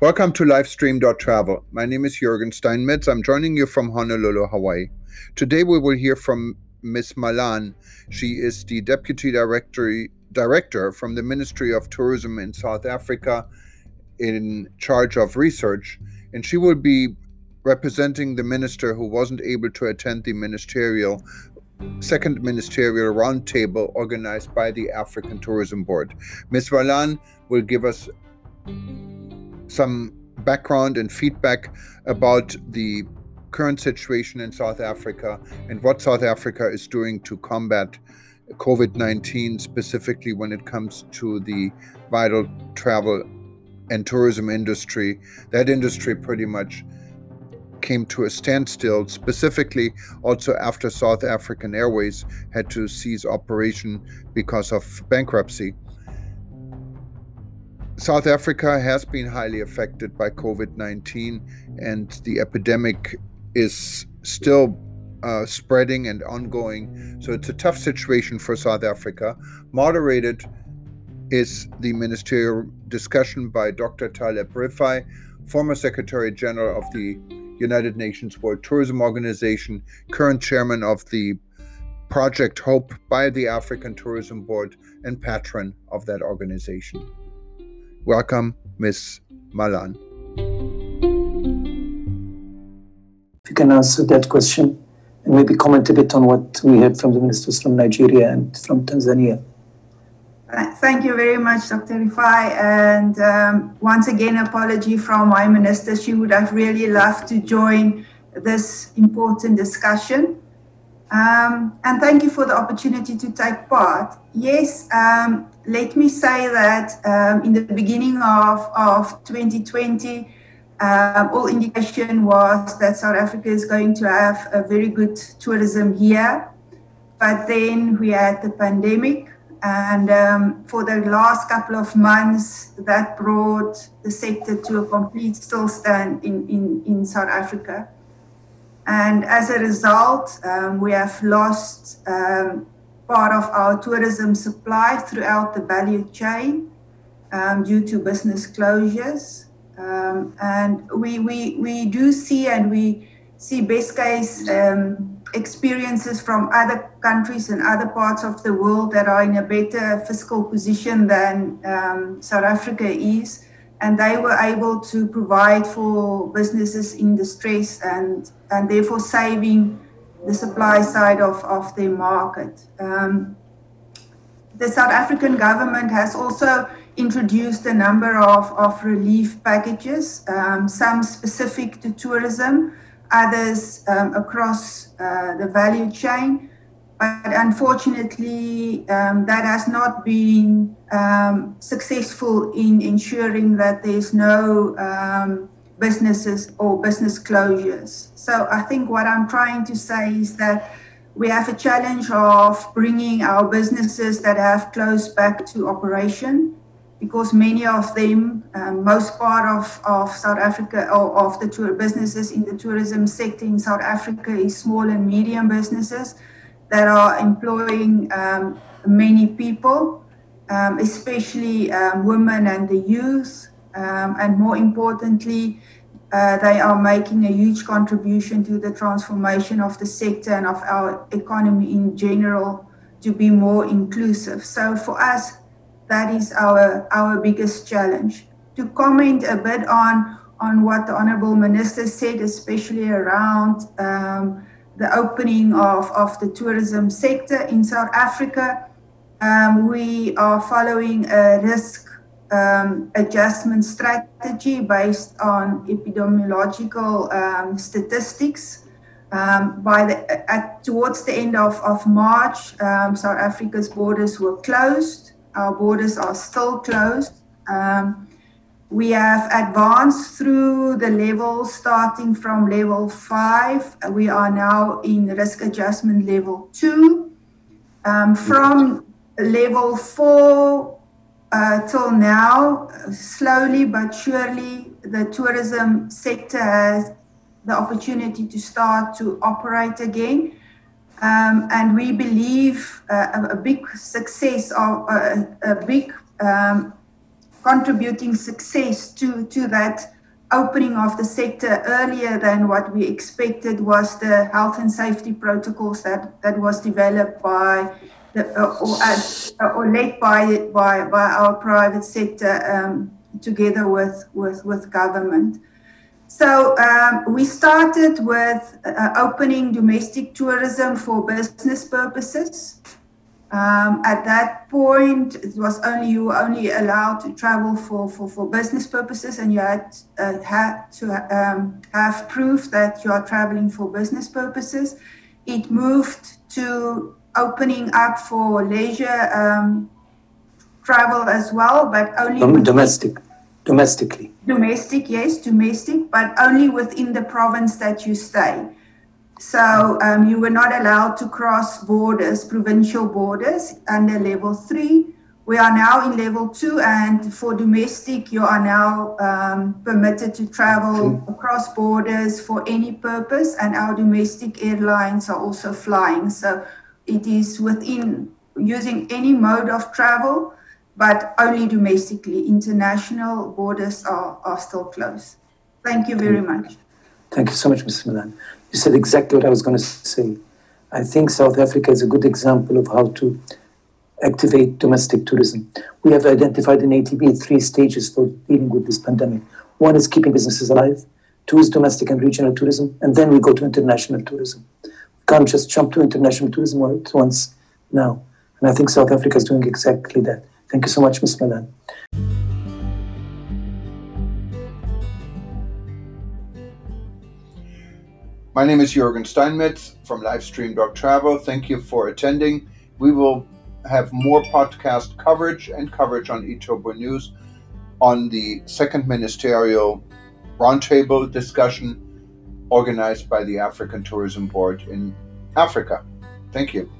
Welcome to Livestream.travel. My name is Jürgen Steinmetz. I'm joining you from Honolulu, Hawaii. Today we will hear from Ms. Malan. She is the Deputy Director, Director from the Ministry of Tourism in South Africa in charge of research, and she will be representing the minister who wasn't able to attend the ministerial second ministerial roundtable organized by the African Tourism Board. Ms. Malan will give us some background and feedback about the current situation in South Africa and what South Africa is doing to combat COVID 19, specifically when it comes to the vital travel and tourism industry. That industry pretty much came to a standstill, specifically also after South African Airways had to cease operation because of bankruptcy. South Africa has been highly affected by COVID 19, and the epidemic is still uh, spreading and ongoing. So it's a tough situation for South Africa. Moderated is the ministerial discussion by Dr. Taleb Rifai, former Secretary General of the United Nations World Tourism Organization, current chairman of the Project Hope by the African Tourism Board, and patron of that organization. Welcome, Ms. Malan. If you can answer that question and maybe comment a bit on what we heard from the ministers from Nigeria and from Tanzania. Thank you very much, Dr. Rifai. And um, once again, apology from my minister. She would have really loved to join this important discussion. Um, and thank you for the opportunity to take part. Yes, um, let me say that um, in the beginning of, of 2020, um, all indication was that South Africa is going to have a very good tourism year. But then we had the pandemic, and um, for the last couple of months, that brought the sector to a complete stillstand in, in, in South Africa. And as a result, um, we have lost um, part of our tourism supply throughout the value chain um, due to business closures. Um, and we, we, we do see and we see best case um, experiences from other countries and other parts of the world that are in a better fiscal position than um, South Africa is. And they were able to provide for businesses in distress and, and therefore saving the supply side of, of their market. Um, the South African government has also introduced a number of, of relief packages, um, some specific to tourism, others um, across uh, the value chain. But unfortunately, um, that has not been um, successful in ensuring that there's no um, businesses or business closures. So I think what I'm trying to say is that we have a challenge of bringing our businesses that have closed back to operation because many of them, um, most part of, of South Africa or of the tour businesses in the tourism sector in South Africa is small and medium businesses that are employing um, many people, um, especially um, women and the youth. Um, and more importantly, uh, they are making a huge contribution to the transformation of the sector and of our economy in general to be more inclusive. So for us, that is our, our biggest challenge. To comment a bit on, on what the Honorable Minister said, especially around um, the opening of, of the tourism sector in South Africa, um, we are following a risk um, adjustment strategy based on epidemiological um, statistics. Um, by the at, towards the end of, of March, um, South Africa's borders were closed. Our borders are still closed. Um, we have advanced through the levels starting from level five. We are now in risk adjustment level two. Um, from level four uh, till now, slowly but surely, the tourism sector has the opportunity to start to operate again. Um, and we believe uh, a, a, big success of uh, a big um, contributing success to, to that opening of the sector earlier than what we expected was the health and safety protocols that, that was developed by the, uh, or, uh, or led by, by, by our private sector um, together with, with, with government. So um, we started with uh, opening domestic tourism for business purposes. Um, at that point, it was only you were only allowed to travel for, for, for business purposes, and you had uh, had to um, have proof that you are traveling for business purposes. It moved to opening up for leisure um, travel as well, but only domestic, domestically. Domestic, yes, domestic, but only within the province that you stay. So um, you were not allowed to cross borders, provincial borders, under level three. We are now in level two, and for domestic, you are now um, permitted to travel across borders for any purpose, and our domestic airlines are also flying. So it is within using any mode of travel, but only domestically. International borders are, are still closed. Thank you very much. Thank you so much, Mr. Malan. You said exactly what I was going to say. I think South Africa is a good example of how to activate domestic tourism. We have identified in ATB three stages for dealing with this pandemic. One is keeping businesses alive, two is domestic and regional tourism, and then we go to international tourism. We can't just jump to international tourism at once now. And I think South Africa is doing exactly that. Thank you so much, Ms. Malan. My name is Jürgen Steinmetz from Livestream.travel. Thank you for attending. We will have more podcast coverage and coverage on eTurboNews on the second ministerial roundtable discussion organized by the African Tourism Board in Africa. Thank you.